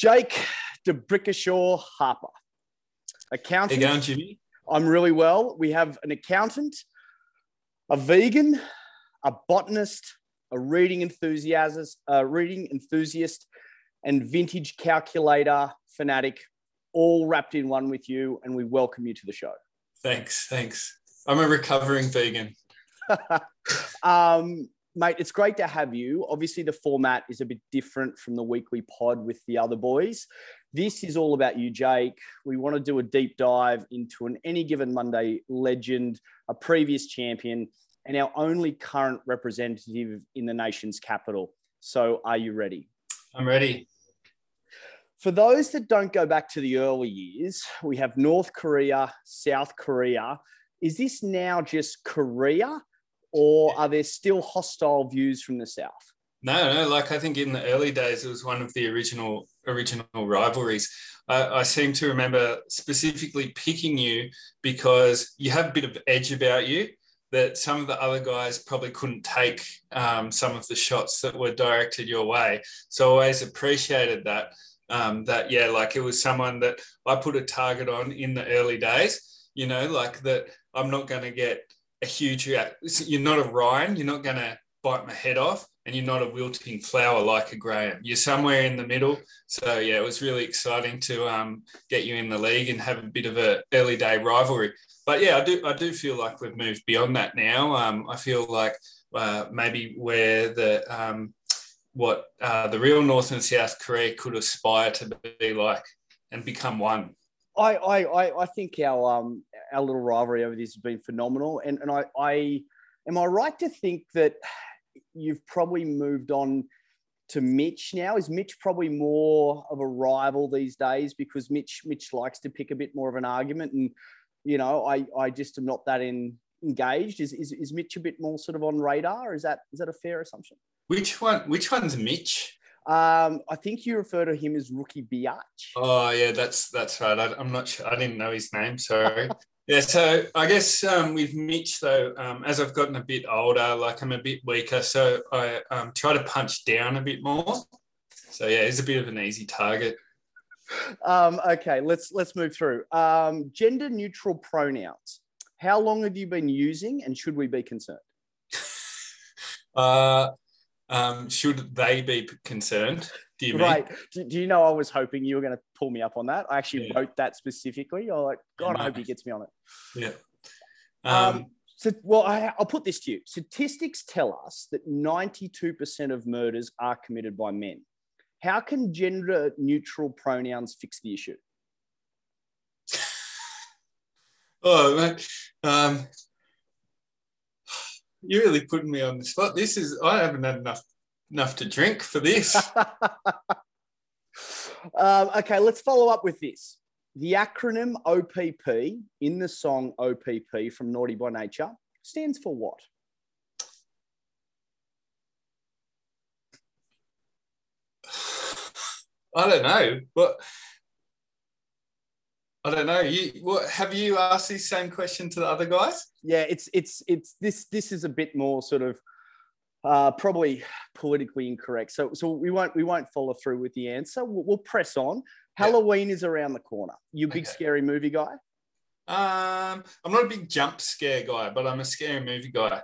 Jake DeBrickashaw Harper, accountant. How you going, Jimmy? I'm really well. We have an accountant, a vegan, a botanist, a reading enthusiast, a reading enthusiast, and vintage calculator fanatic, all wrapped in one with you. And we welcome you to the show. Thanks, thanks. I'm a recovering vegan. um, mate, it's great to have you. Obviously, the format is a bit different from the weekly pod with the other boys. This is all about you, Jake. We want to do a deep dive into an any given Monday legend, a previous champion, and our only current representative in the nation's capital. So, are you ready? I'm ready. For those that don't go back to the early years, we have North Korea, South Korea. Is this now just Korea, or are there still hostile views from the South? No, no. Like I think in the early days, it was one of the original original rivalries. I, I seem to remember specifically picking you because you have a bit of edge about you that some of the other guys probably couldn't take um, some of the shots that were directed your way. So I always appreciated that. Um, that yeah, like it was someone that I put a target on in the early days. You know, like that. I'm not going to get a huge. You're not a Ryan. You're not going to bite my head off, and you're not a wilting flower like a Graham. You're somewhere in the middle. So yeah, it was really exciting to um, get you in the league and have a bit of a early day rivalry but yeah, I do I do feel like we've moved beyond that now. Um, I feel like uh, maybe where the um, what uh, the real North and South Korea could aspire to be like and become one. I I, I think our um our little rivalry over this has been phenomenal, and and I I am I right to think that you've probably moved on to Mitch now? Is Mitch probably more of a rival these days because Mitch Mitch likes to pick a bit more of an argument and you know, I, I just am not that in, engaged. Is, is, is Mitch a bit more sort of on radar? Is that, is that a fair assumption? Which one, which one's Mitch? Um, I think you refer to him as Rookie Biatch. Oh yeah, that's that's right. I, am not sure. I didn't know his name. Sorry. yeah. So I guess um, with Mitch though, um, as I've gotten a bit older, like I'm a bit weaker, so I um, try to punch down a bit more. So yeah, he's a bit of an easy target um, okay, let's let's move through. Um, gender neutral pronouns. How long have you been using, and should we be concerned? Uh, um, should they be concerned? Do you right? Do, do, you know I was hoping you were going to pull me up on that? I actually yeah. wrote that specifically. You're like, God, yeah, I hope he gets me on it. Yeah. Um, um, so, well, I, I'll put this to you. Statistics tell us that 92% of murders are committed by men. How can gender neutral pronouns fix the issue? oh, man. Um, you're really putting me on the spot. This is, I haven't had enough enough to drink for this. um, okay, let's follow up with this. The acronym OPP in the song OPP from Naughty by Nature stands for what? I don't know, but I don't know. You what have you asked the same question to the other guys? Yeah, it's it's it's this this is a bit more sort of uh, probably politically incorrect. So so we won't we won't follow through with the answer. We'll, we'll press on. Halloween yeah. is around the corner. You big okay. scary movie guy? Um, I'm not a big jump scare guy, but I'm a scary movie guy.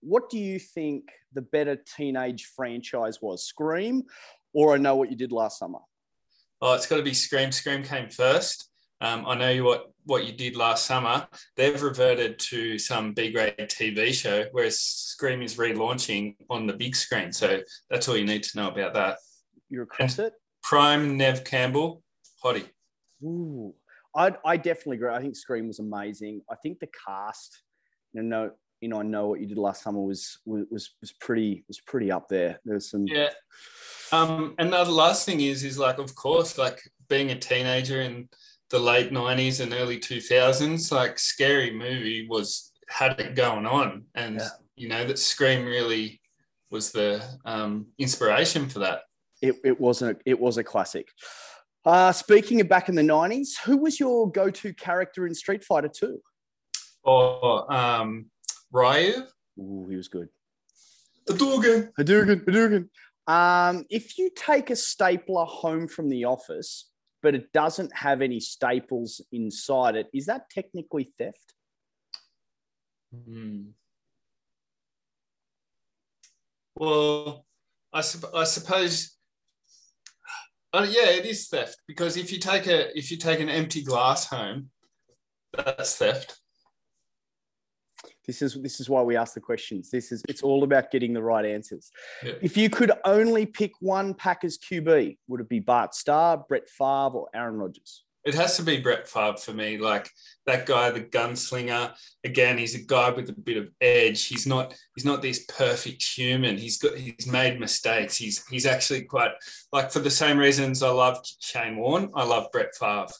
What do you think the better teenage franchise was, Scream or I know what you did last summer? Oh, it's got to be Scream. Scream came first. Um, I know what what you did last summer. They've reverted to some B grade TV show, whereas Scream is relaunching on the big screen. So that's all you need to know about that. You're across it. Prime Neve Campbell, hottie. Ooh, I I definitely agree. I think Scream was amazing. I think the cast, you know, you know, I know what you did last summer was was was pretty was pretty up there. There's some yeah. Um, and the last thing is is like, of course, like being a teenager in the late '90s and early 2000s, like Scary Movie was had it going on, and yeah. you know that Scream really was the um, inspiration for that. It, it wasn't. It was a classic. Uh, speaking of back in the '90s, who was your go-to character in Street Fighter Two? Or um, Ryu. Ooh, he was good. Hadouken. Hadouken. Hadouken. Um, if you take a stapler home from the office, but it doesn't have any staples inside it, is that technically theft? Hmm. Well, I, sup- I suppose. Uh, yeah, it is theft because if you take a if you take an empty glass home, that's theft. This is this is why we ask the questions. This is it's all about getting the right answers. Yeah. If you could only pick one Packers QB, would it be Bart Starr, Brett Favre, or Aaron Rodgers? It has to be Brett Favre for me. Like that guy, the gunslinger. Again, he's a guy with a bit of edge. He's not. He's not this perfect human. He's got. He's made mistakes. He's. He's actually quite like for the same reasons I love Shane Warne. I love Brett Favre.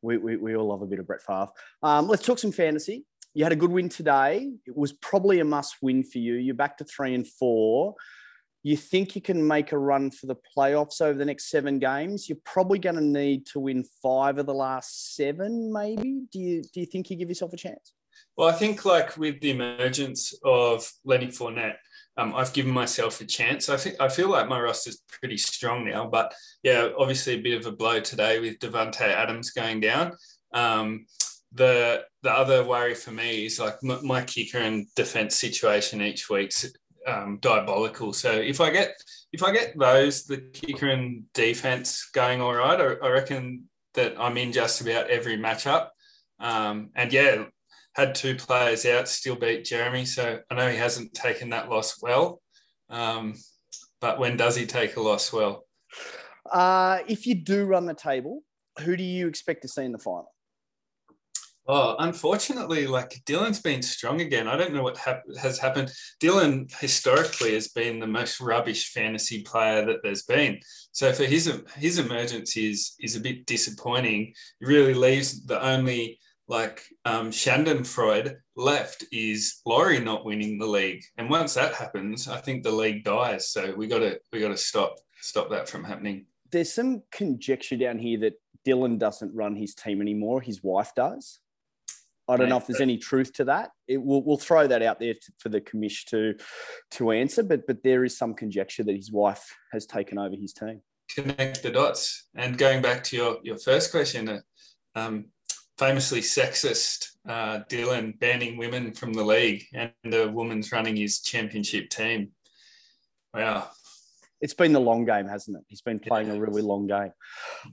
We, we, we all love a bit of Brett Favre. Um, let's talk some fantasy. You had a good win today. It was probably a must win for you. You're back to three and four. You think you can make a run for the playoffs over the next seven games? You're probably going to need to win five of the last seven, maybe. Do you do you think you give yourself a chance? Well, I think like with the emergence of Lenny Fournette, um, I've given myself a chance. I think I feel like my roster's pretty strong now, but yeah, obviously a bit of a blow today with Davante Adams going down. Um, the the other worry for me is like m- my kicker and defense situation each week's um, diabolical. So if I get if I get those, the kicker and defense going all right, I, I reckon that I'm in just about every matchup. Um, and yeah, had two players out, still beat Jeremy. So I know he hasn't taken that loss well. Um, but when does he take a loss well? Uh, if you do run the table, who do you expect to see in the final? Oh, unfortunately, like Dylan's been strong again. I don't know what hap- has happened. Dylan historically has been the most rubbish fantasy player that there's been. So for his his emergence is is a bit disappointing. It really leaves the only like um, Schadenfreude left is Laurie not winning the league. And once that happens, I think the league dies. So we got to we got to stop stop that from happening. There's some conjecture down here that Dylan doesn't run his team anymore. His wife does. I don't know if there's any truth to that. It, we'll, we'll throw that out there to, for the commish to to answer, but but there is some conjecture that his wife has taken over his team. Connect the dots. And going back to your your first question, uh, um, famously sexist uh, Dylan banning women from the league, and a woman's running his championship team. Wow, it's been the long game, hasn't it? He's been playing a really long game.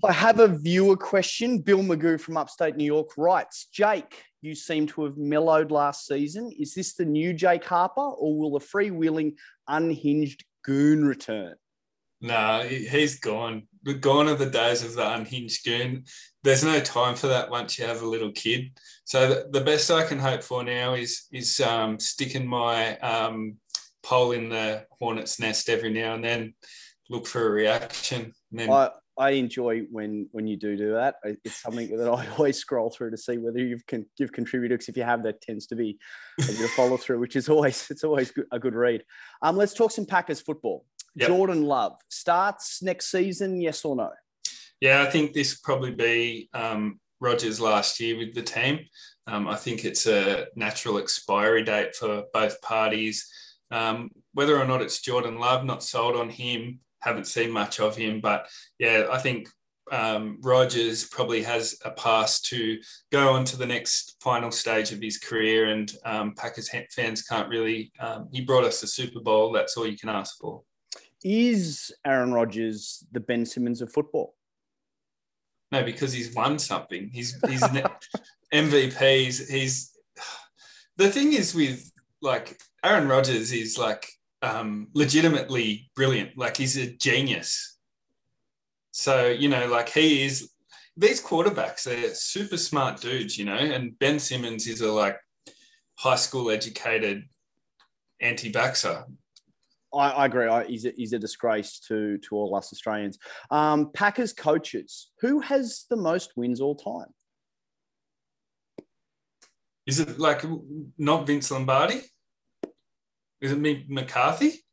I have a viewer question. Bill Magoo from upstate New York writes Jake, you seem to have mellowed last season. Is this the new Jake Harper, or will the freewheeling, unhinged goon return? No, he's gone. Gone are the days of the unhinged goon. There's no time for that once you have a little kid. So the, best I can hope for now is is um, sticking my um, pole in the hornet's nest every now and then, look for a reaction. then I, I enjoy when when you do do that. It's something that I always scroll through to see whether you've con- you've contributed. Because if you have, that tends to be a bit of follow through, which is always it's always good, a good read. Um, let's talk some Packers football. Yep. Jordan Love starts next season, yes or no? Yeah, I think this probably be um, Rodgers' last year with the team. Um, I think it's a natural expiry date for both parties. Um, whether or not it's Jordan Love, not sold on him, haven't seen much of him. But yeah, I think um, Rodgers probably has a pass to go on to the next final stage of his career. And um, Packers fans can't really, um, he brought us the Super Bowl. That's all you can ask for. Is Aaron Rodgers the Ben Simmons of football? No, because he's won something. He's, he's an MVP. He's, he's, the thing is with like Aaron Rodgers is like um, legitimately brilliant. Like he's a genius. So you know, like he is. These quarterbacks, they're super smart dudes, you know. And Ben Simmons is a like high school educated anti-vaxxer. I, I agree. I, he's, a, he's a disgrace to to all us Australians. Um, Packers coaches, who has the most wins all time? Is it like not Vince Lombardi? Is it me McCarthy?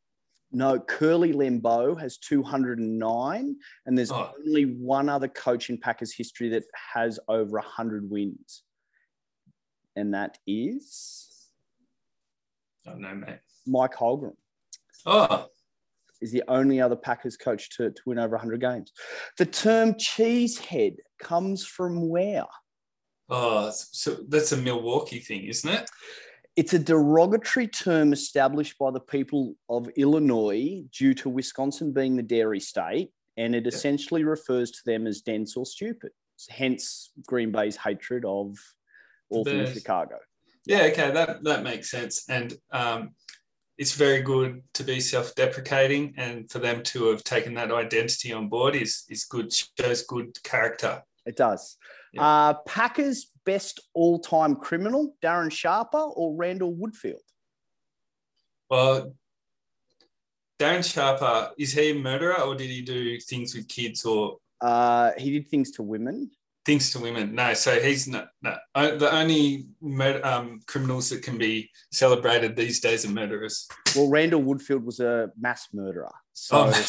No, Curly Lambeau has 209, and there's oh. only one other coach in Packers history that has over 100 wins. And that is. I don't know, mate. Mike Holmgren. Oh. is the only other Packers coach to, to win over 100 games. The term cheesehead comes from where? Oh, so that's a Milwaukee thing, isn't it? It's a derogatory term established by the people of Illinois due to Wisconsin being the dairy state, and it essentially refers to them as dense or stupid. Hence, Green Bay's hatred of all things Chicago. Yeah, okay, that that makes sense, and um, it's very good to be self-deprecating, and for them to have taken that identity on board is is good. Shows good character. It does. Yeah. Uh, Packers best all-time criminal, Darren Sharper or Randall Woodfield? Well, Darren Sharper is he a murderer or did he do things with kids or? Uh, he did things to women. Things to women. No, so he's not. No, the only murder, um, criminals that can be celebrated these days are murderers. Well, Randall Woodfield was a mass murderer. So. Oh,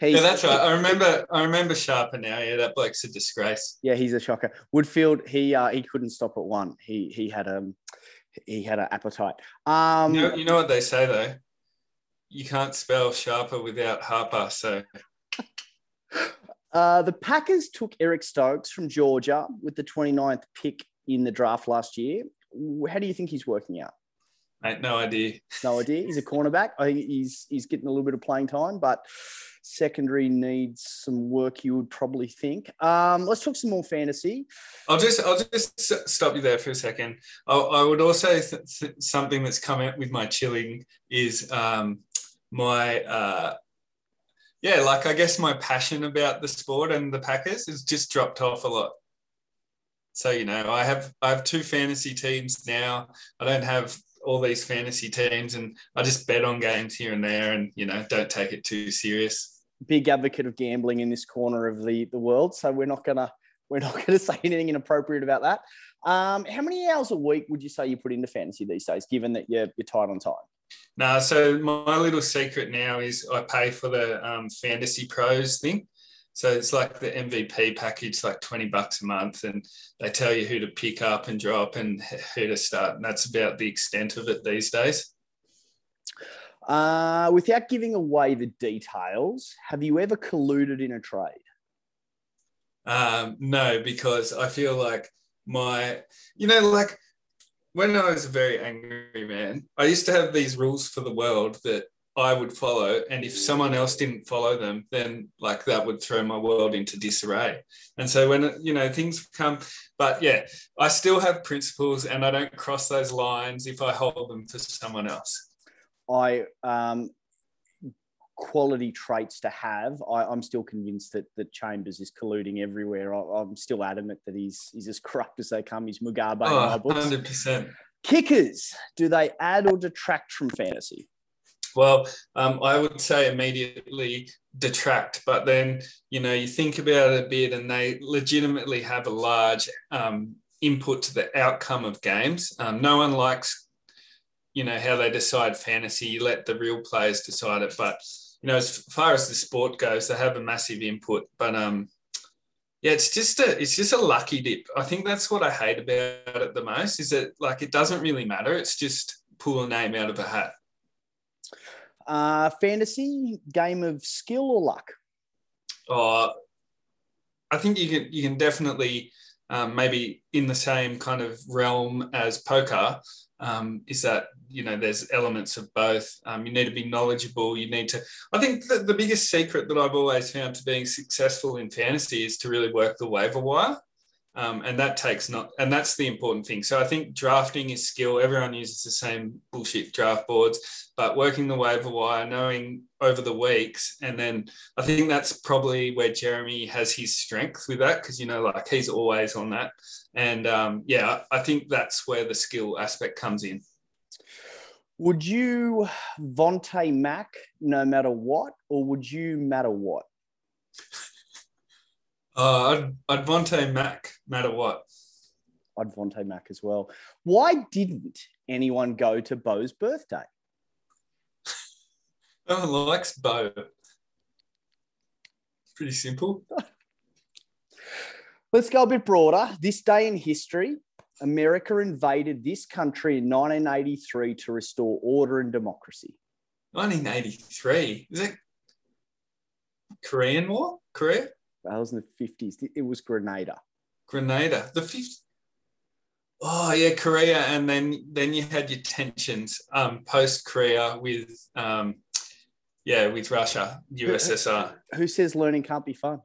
yeah, that's right. I remember. I remember Sharper now. Yeah, that bloke's a disgrace. Yeah, he's a shocker. Woodfield. He uh, he couldn't stop at one. He he had a um, he had an appetite. Um, you know, you know what they say though. You can't spell Sharper without Harper. So. Uh, the Packers took Eric Stokes from Georgia with the 29th pick in the draft last year. How do you think he's working out? Mate, no idea. No idea. He's a cornerback. I think he's he's getting a little bit of playing time, but secondary needs some work. You would probably think. Um, let's talk some more fantasy. I'll just I'll just stop you there for a second. I, I would also th- th- something that's come out with my chilling is um, my uh, yeah, like I guess my passion about the sport and the Packers has just dropped off a lot. So you know, I have I have two fantasy teams now. I don't have all these fantasy teams, and I just bet on games here and there, and you know, don't take it too serious. Big advocate of gambling in this corner of the the world, so we're not gonna we're not gonna say anything inappropriate about that. Um, how many hours a week would you say you put into fantasy these days, given that you're you're tight on time? No, so my little secret now is I pay for the um, Fantasy Pros thing. So it's like the MVP package, like 20 bucks a month, and they tell you who to pick up and drop and who to start. And that's about the extent of it these days. Uh, without giving away the details, have you ever colluded in a trade? Um, no, because I feel like my, you know, like when I was a very angry man, I used to have these rules for the world that I would follow. And if someone else didn't follow them, then like that would throw my world into disarray. And so when, you know, things come, but yeah, I still have principles and I don't cross those lines if I hold them for someone else. I, um, quality traits to have. I, am still convinced that that Chambers is colluding everywhere. I, am still adamant that he's he's as corrupt as they come. He's Mugabe oh, in my books. 100%. Kickers, do they add or detract from fantasy? Well, um, I would say immediately detract, but then you know you think about it a bit, and they legitimately have a large um, input to the outcome of games. Um, no one likes, you know, how they decide fantasy. You let the real players decide it, but you know, as far as the sport goes, they have a massive input. But um, yeah, it's just a it's just a lucky dip. I think that's what I hate about it the most is that like it doesn't really matter. It's just pull a name out of a hat. Uh, fantasy game of skill or luck? Oh, I think you can you can definitely um, maybe in the same kind of realm as poker. Um, is that you know there's elements of both. Um, you need to be knowledgeable. You need to. I think that the biggest secret that I've always found to being successful in fantasy is to really work the waiver wire. Um, and that takes not, and that's the important thing. So I think drafting is skill. Everyone uses the same bullshit draft boards, but working the waiver wire, knowing over the weeks, and then I think that's probably where Jeremy has his strength with that because you know, like he's always on that, and um, yeah, I think that's where the skill aspect comes in. Would you Vontae Mack no matter what, or would you matter what? Uh, I'd, I'd Vontae matter what. I'd Vontae Mack as well. Why didn't anyone go to Bo's birthday? no one likes Bo. Pretty simple. Let's go a bit broader. This day in history, America invaded this country in 1983 to restore order and democracy. 1983. Is it Korean War? Korea? That was in the 50s. It was Grenada. Grenada. The 50s. Oh yeah, Korea, and then then you had your tensions um, post Korea with um, yeah with Russia, USSR. Who says learning can't be fun?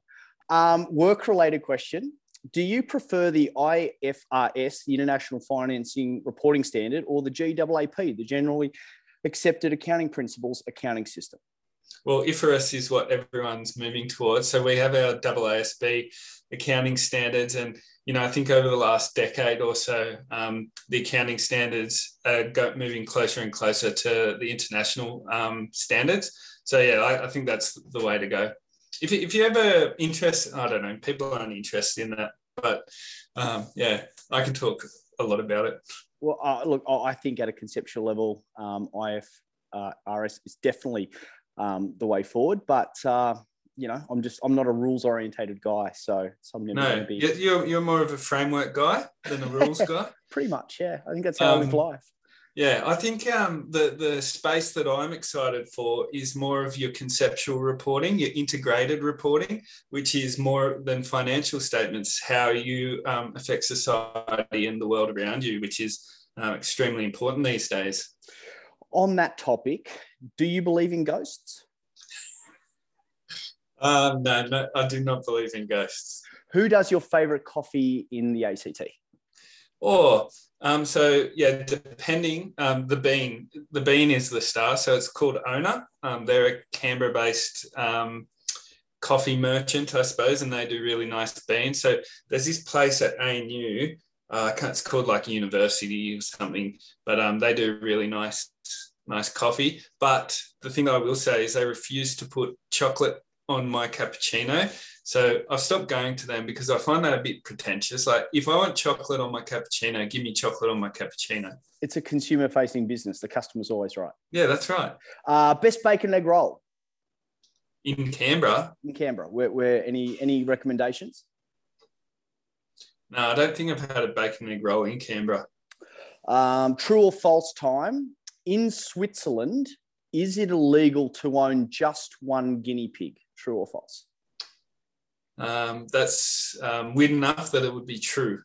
Um, work related question: Do you prefer the IFRS, the International Financing Reporting Standard, or the GAAP, the Generally Accepted Accounting Principles accounting system? Well, IFRS is what everyone's moving towards. So we have our AASB accounting standards, and you know I think over the last decade or so, um, the accounting standards are go, moving closer and closer to the international um, standards. So yeah, I, I, think that's the way to go. If, if you ever interest, I don't know, people aren't interested in that, but um, yeah, I can talk a lot about it. Well, uh, look, I think at a conceptual level, um, IFRS uh, is definitely um, the way forward. But uh, you know, I'm just I'm not a rules orientated guy, so, so I'm never no, be. You're you're more of a framework guy than a rules guy. Pretty much, yeah. I think that's how um, I live um, life. Yeah, I think um, the the space that I'm excited for is more of your conceptual reporting, your integrated reporting, which is more than financial statements, how you um, affect society and the world around you, which is uh, extremely important these days on that topic, do you believe in ghosts? Um, no, no, I do not believe in ghosts. Who does your favorite coffee in the ACT? Oh, um, so yeah, depending um, the bean, the bean is the star. So it's called Ona. Um, they're a Canberra-based um, coffee merchant, I suppose, and they do really nice beans. So there's this place at ANU. Uh, it's called like University or something, but um, they do really nice nice coffee. But the thing I will say is they refuse to put chocolate on my cappuccino. So I've stopped going to them because I find that a bit pretentious. Like if I want chocolate on my cappuccino, give me chocolate on my cappuccino. It's a consumer facing business. The customer's always right. Yeah, that's right. Uh, best bacon egg roll in Canberra. In Canberra, where, where any any recommendations? No, I don't think I've had a bacon egg roll in Canberra. Um, true or false time? In Switzerland, is it illegal to own just one guinea pig? True or false? Um, that's um, weird enough that it would be true.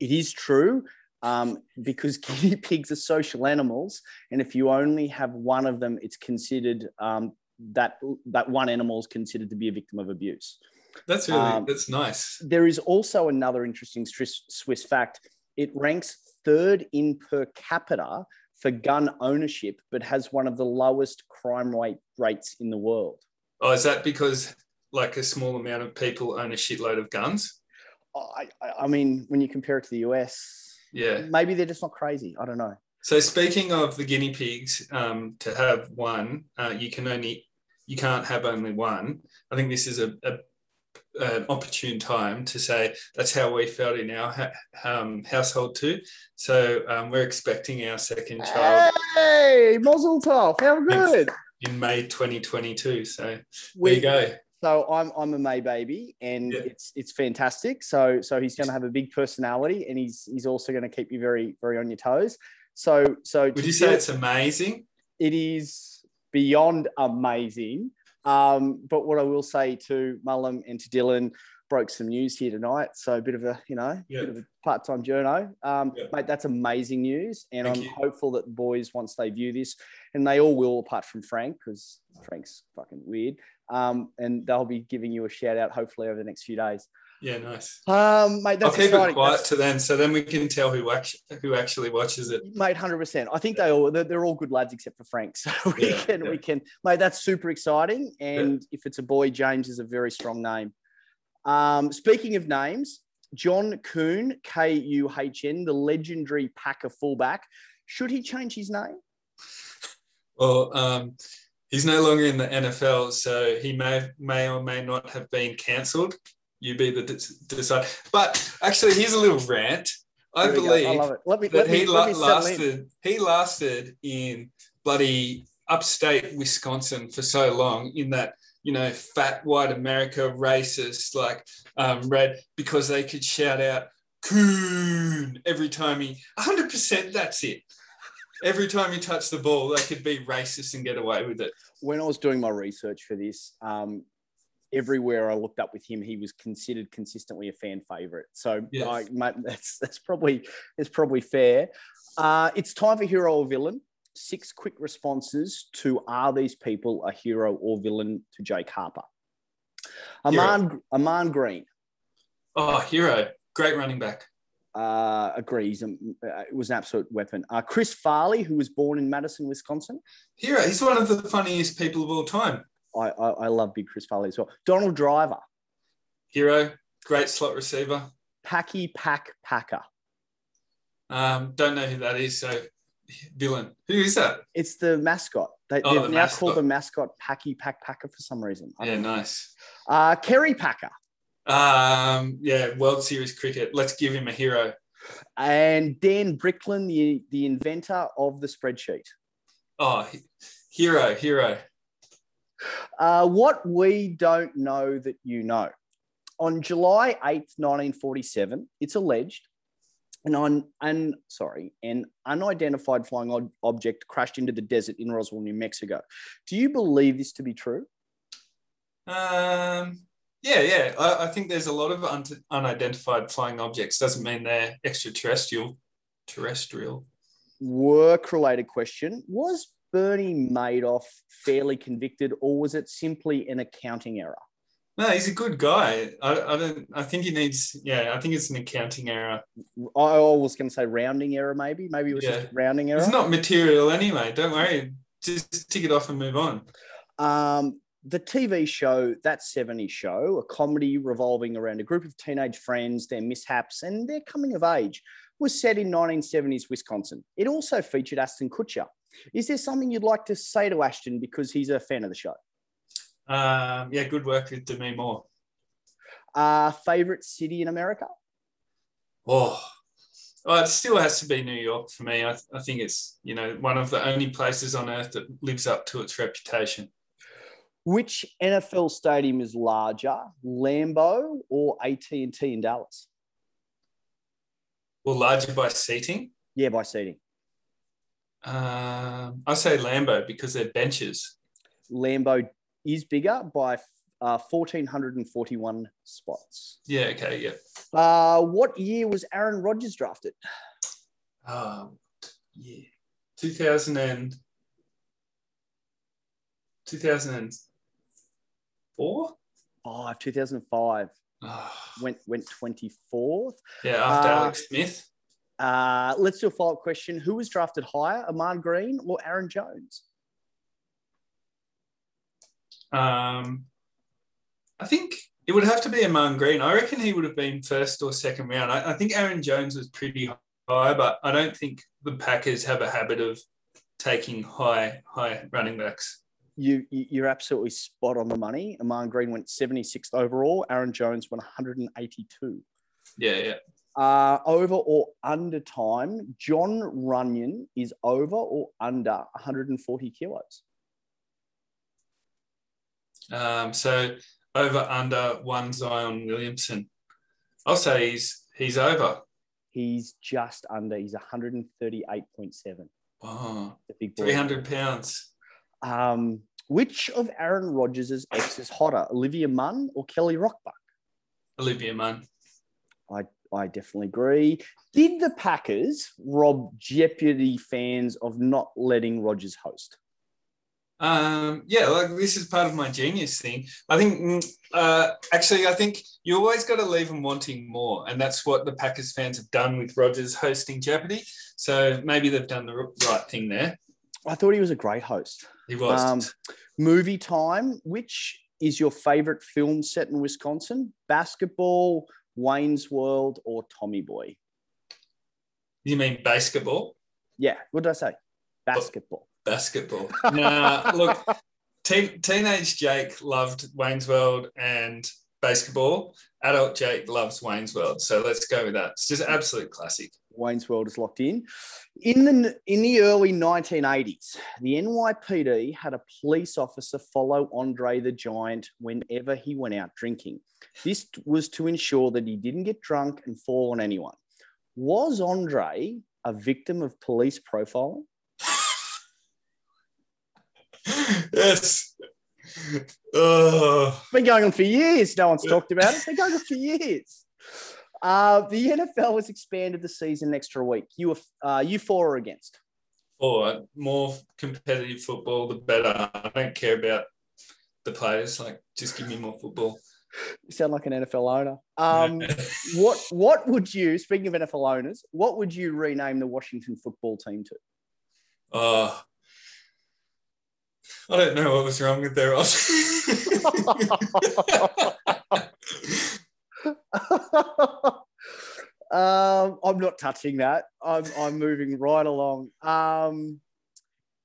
It is true um, because guinea pigs are social animals, and if you only have one of them, it's considered um, that that one animal is considered to be a victim of abuse. That's really um, that's nice. There is also another interesting Swiss, Swiss fact. It ranks third in per capita for gun ownership, but has one of the lowest crime rate rates in the world. Oh, is that because like a small amount of people own a shitload of guns? I, I mean, when you compare it to the US, yeah, maybe they're just not crazy. I don't know. So speaking of the guinea pigs, um, to have one, uh, you can only you can't have only one. I think this is a, a an opportune time to say that's how we felt in our ha- um, household too. So um, we're expecting our second child. Hey, Mazel Tov! How good. In May 2022. So we, there you go. So I'm I'm a May baby, and yeah. it's it's fantastic. So so he's going to have a big personality, and he's he's also going to keep you very very on your toes. So so would you say it's amazing? It is beyond amazing. Um, but what I will say to Mullen and to Dylan, broke some news here tonight. So a bit of a, you know, yeah. bit of a part-time journo. Um, yeah. Mate, that's amazing news. And Thank I'm you. hopeful that the boys, once they view this, and they all will, apart from Frank, because Frank's fucking weird. Um, and they'll be giving you a shout out hopefully over the next few days. Yeah, nice. Um, mate, that's I'll keep exciting. it quiet that's, to then, so then we can tell who actually who actually watches it. Mate, hundred percent. I think they all they're, they're, all good lads except for Frank, so we yeah, can yeah. we can. Mate, that's super exciting. And yeah. if it's a boy, James is a very strong name. Um, speaking of names, John Kuhn, K U H N, the legendary Packer fullback. Should he change his name? Well, um, he's no longer in the NFL, so he may may or may not have been cancelled you be the decide. But actually, here's a little rant. I believe I love it. Let me, that let me, he lasted. He lasted in bloody upstate Wisconsin for so long in that you know fat white America racist like um, red because they could shout out "coon" every time he 100. percent That's it. Every time you touch the ball, they could be racist and get away with it. When I was doing my research for this, um, everywhere I looked up with him, he was considered consistently a fan favorite. So, Yes. I, mate, that's that's probably that's probably fair. Uh, it's time for hero or villain. Six quick responses to are these people a hero or villain to Jake Harper? Ahman Ahman Green Oh, hero. Great running back. uh, agrees. Um, uh, it was an absolute weapon. Uh, Chris Farley, who was born in Madison, Wisconsin. Hero. He's one of the funniest people of all time. I, I, I love big Chris Farley as well. Donald Driver, Hero. Great slot receiver. Packy Pack Packer. Um, don't know who that is. So, villain. Who is that? It's the mascot. They, Oh, they've the now mascot. called the mascot Packy Pack Packer for some reason. I Yeah, nice. Uh, Kerry Packer Um, yeah, World Series cricket. Let's give him a hero. and Dan Bricklin, the, the inventor of the spreadsheet. Oh, hero, hero. Uh, what we don't know that you know. On July 8th, 1947, it's alleged an, un, un, sorry, an unidentified flying ob- object crashed into the desert in Roswell, New Mexico. Do you believe this to be true? Um, yeah, yeah. I, I think there's a lot of un- unidentified flying objects. Doesn't mean they're extraterrestrial. Terrestrial. Work related question Was Bernie Madoff fairly convicted, or was it simply an accounting error? No, he's a good guy. I, I don't. I think he needs. Yeah, I think it's an accounting error. I was going to say rounding error, maybe. Maybe it was just Yeah. a rounding error. It's not material anyway. Don't worry. Just tick it off and move on. Um, the TV show, That 70s Show, a comedy revolving around a group of teenage friends, their mishaps, and their coming of age, was set in 1970s Wisconsin. It also featured Ashton Kutcher. Is there something you'd like to say to Ashton because he's a fan of the show? Um, yeah, good work with Demi Moore. Uh, favorite city in America? Oh, well, it still has to be New York for me. I, I think it's you know one of the only places on earth that lives up to its reputation. Which NFL stadium is larger, Lambeau or AT&T in Dallas? Well, larger by seating. Yeah, by seating. Um, I say Lambeau because they're benches. Lambeau is bigger by uh, 1,441 spots. Yeah. Okay. Yeah. Uh, what year was Aaron Rodgers drafted? Um, yeah. 2000 and 2004. Five, 2005. Oh, Went went 24th. yeah, after Uh, Alex Smith. Uh, let's do a follow up question. Who was drafted higher, Ahman Green or Aaron Jones? Um, I think it would have to be Ahman Green. I reckon he would have been first or second round. I, I think Aaron Jones was pretty high, but I don't think the Packers have a habit of taking high high running backs. You you're absolutely spot on the money. Ahman Green went 76th overall. Aaron Jones went 182. Yeah, yeah. Uh, over or under time, Jon Runyan is over or under 140 kilos. Um, so over under one Zion Williamson. I'll say he's he's over. He's just under. He's 138.7. Oh, The big boy. 300 pounds. Um, which of Aaron Rodgers' exes hotter, Olivia Munn or Kelly Rohrbach? Olivia Munn. I definitely agree. Did the Packers rob Jeopardy fans of not letting Rodgers host? Um, yeah, like this is part of my genius thing. I think, mm, uh, actually, I think you always got to leave them wanting more, and that's what the Packers fans have done with Rodgers hosting Jeopardy. So maybe they've done the right thing there. I thought he was a great host. He was. Um, Movie time. Which is your favorite film set in Wisconsin? Basketball, Wayne's World, or Tommy Boy? you mean basketball? Yeah. What did I say? Basketball. Basketball. nah, look, teen, teenage Jake loved Wayne's World and basketball. Adult Jake loves Wayne's World. So let's go with that. It's just absolute classic. Wayne's World is locked in. In the in the early 1980s, the NYPD had a police officer follow Andre the Giant whenever he went out drinking. This was to ensure that he didn't get drunk and fall on anyone. Was Andre a victim of police profiling? Yes. Oh. Been going on for years. No one's talked about it. Been going on for years. Uh, the NFL has expanded the season an extra week. You, uh, you for or against? For more competitive football, the better. I don't care about the players. Like, just give me more football. You sound like an NFL owner. Um, what What would you? Speaking of NFL owners, what would you rename the Washington football team to? Oh, I don't know what was wrong with their um, I'm not touching that. I'm, I'm moving right along. Um,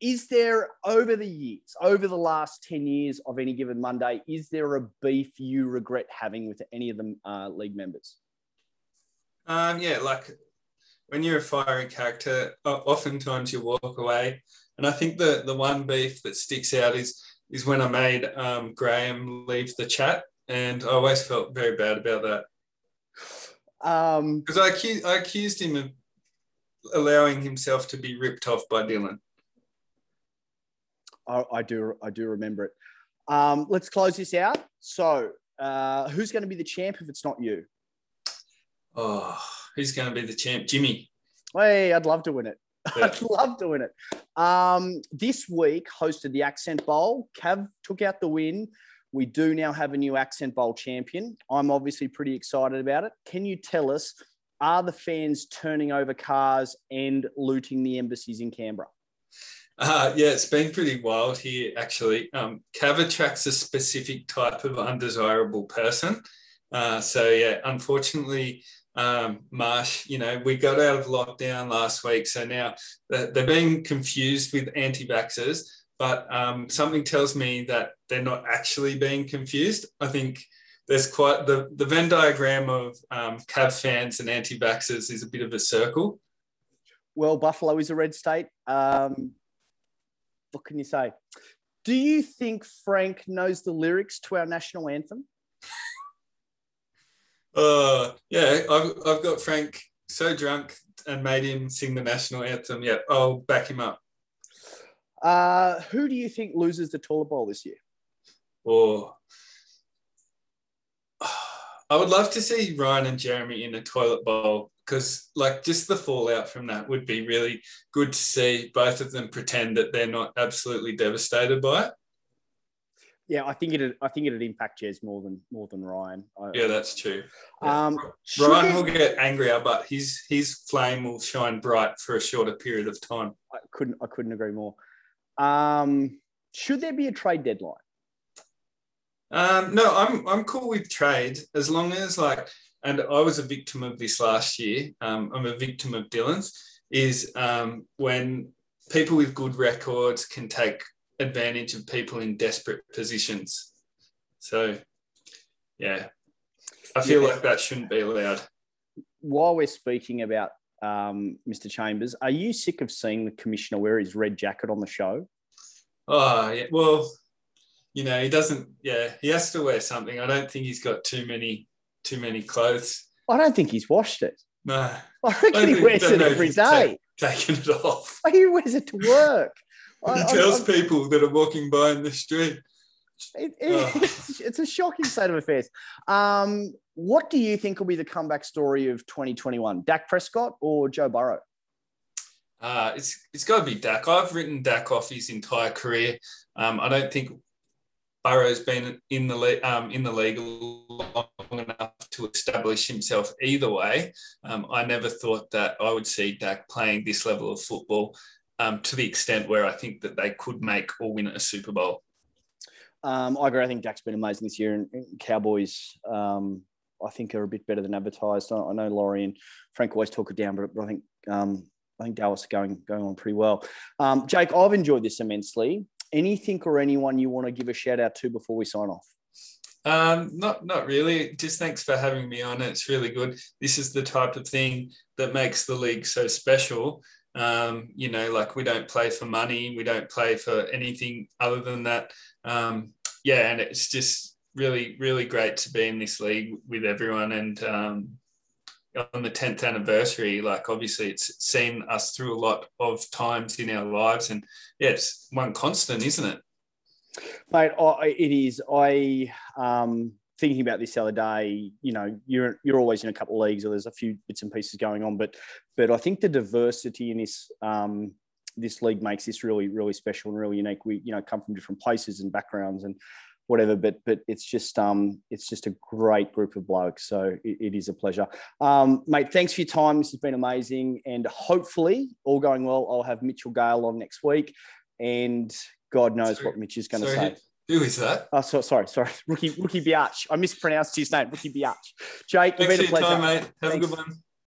is there over the years, over the last 10 years of any given Monday, is there a beef you regret having with any of the uh, league members? Um, yeah, like when you're a firing character, oftentimes you walk away. And I think the the one beef that sticks out is is when I made um, Graham leave the chat, and I always felt very bad about that. Because um, I, accused, I accused him of allowing himself to be ripped off by Dylan. I, I do I do remember it. Um, let's close this out. So, uh, who's going to be the champ if it's not you? Oh, who's going to be the champ? Jimmy. Hey, I'd love to win it. Yeah. I'd love doing it. Um, this week hosted the Accent Bowl. Cav took out the win. We do now have a new Accent Bowl champion. I'm obviously pretty excited about it. Can you tell us, are the fans turning over cars and looting the embassies in Canberra? Uh, yeah, it's been pretty wild here, actually. Um, Cav attracts a specific type of undesirable person. Uh, so, yeah, unfortunately, um, Marsh, you know, we got out of lockdown last week. So now they're being confused with anti vaxxers, but um, something tells me that they're not actually being confused. I think there's quite the, the Venn diagram of um, Cav fans and anti vaxxers is a bit of a circle. Well, Buffalo is a red state. Um, what can you say? Do you think Frank knows the lyrics to our national anthem? uh, yeah, I've, I've got Frank so drunk and made him sing the national anthem. Yeah, I'll back him up. Uh, who do you think loses the toilet bowl this year? Oh, I would love to see Ryan and Jeremy in a toilet bowl because like just the fallout from that would be really good to see both of them pretend that they're not absolutely devastated by it. Yeah, I think it. I think it'd impact Jez more than more than Ryan. yeah, that's true. Um, Ryan will get angrier, but his his flame will shine bright for a shorter period of time. I couldn't. I couldn't agree more. Um, should there be a trade deadline? Um, no, I'm I'm cool with trade as long as like and I was a victim of this last year. Um, I'm a victim of Dylan's. Is um, when people with good records can take advantage of people in desperate positions. So, yeah, I feel yeah. like that shouldn't be allowed. While we're speaking about um, Mr. Chambers, are you sick of seeing the commissioner wear his red jacket on the show? Oh, yeah. Well, you know, he doesn't. Yeah, he has to wear something. I don't think he's got too many too many clothes. I don't think he's washed it. No. I reckon I he wears it every day. taking it off. He wears it to work. he I, tells I, people that are walking by in the street. It, it, it's, it's, a shocking state of affairs. Um, what do you think will be the comeback story of 2021? Dak Prescott or Joe Burrow? Uh, it's it's got to be Dak. I've written Dak off his entire career. Um, I don't think Burrow's been in the league, um, in the league long enough to establish himself either way. Um, I never thought that I would see Dak playing this level of football um, to the extent where I think that they could make or win a Super Bowl. Um, I agree. I think Dak's been amazing this year, and Cowboys, um, I think, are a bit better than advertised. I, know Laurie and Frank always talk it down, but, I think um, I think Dallas are going going on pretty well. Jake, I've enjoyed this immensely anything or anyone you want to give a shout out to before we sign off? Um, not not really. Just thanks for having me on. It's really good. This is the type of thing that makes the league so special. Um, you know, like we don't play for money, we don't play for anything other than that. Um, yeah, and it's just really, really great to be in this league with everyone. And um, on the 10th anniversary, like obviously it's seen us through a lot of times in our lives. And yeah, it's one constant, isn't it? Mate, I, it is. I um, thinking about this the other day. You know, you're you're always in a couple of leagues, or there's a few bits and pieces going on, but but I think the diversity in this um, this league makes this really really special and really unique. We you know come from different places and backgrounds and whatever, but but it's just um it's just a great group of blokes. So it, it is a pleasure, um, mate. Thanks for your time. This has been amazing, and hopefully, all going well, I'll have Mitchell Gale on next week, and God knows sorry. what Mitch is going to say. Who is that? Oh, so, sorry, sorry. Rookie, Rookie Biatch. I mispronounced his name. Rookie Biatch. Jake, Thanks been a pleasure. Time, mate. Have Thanks. a good one.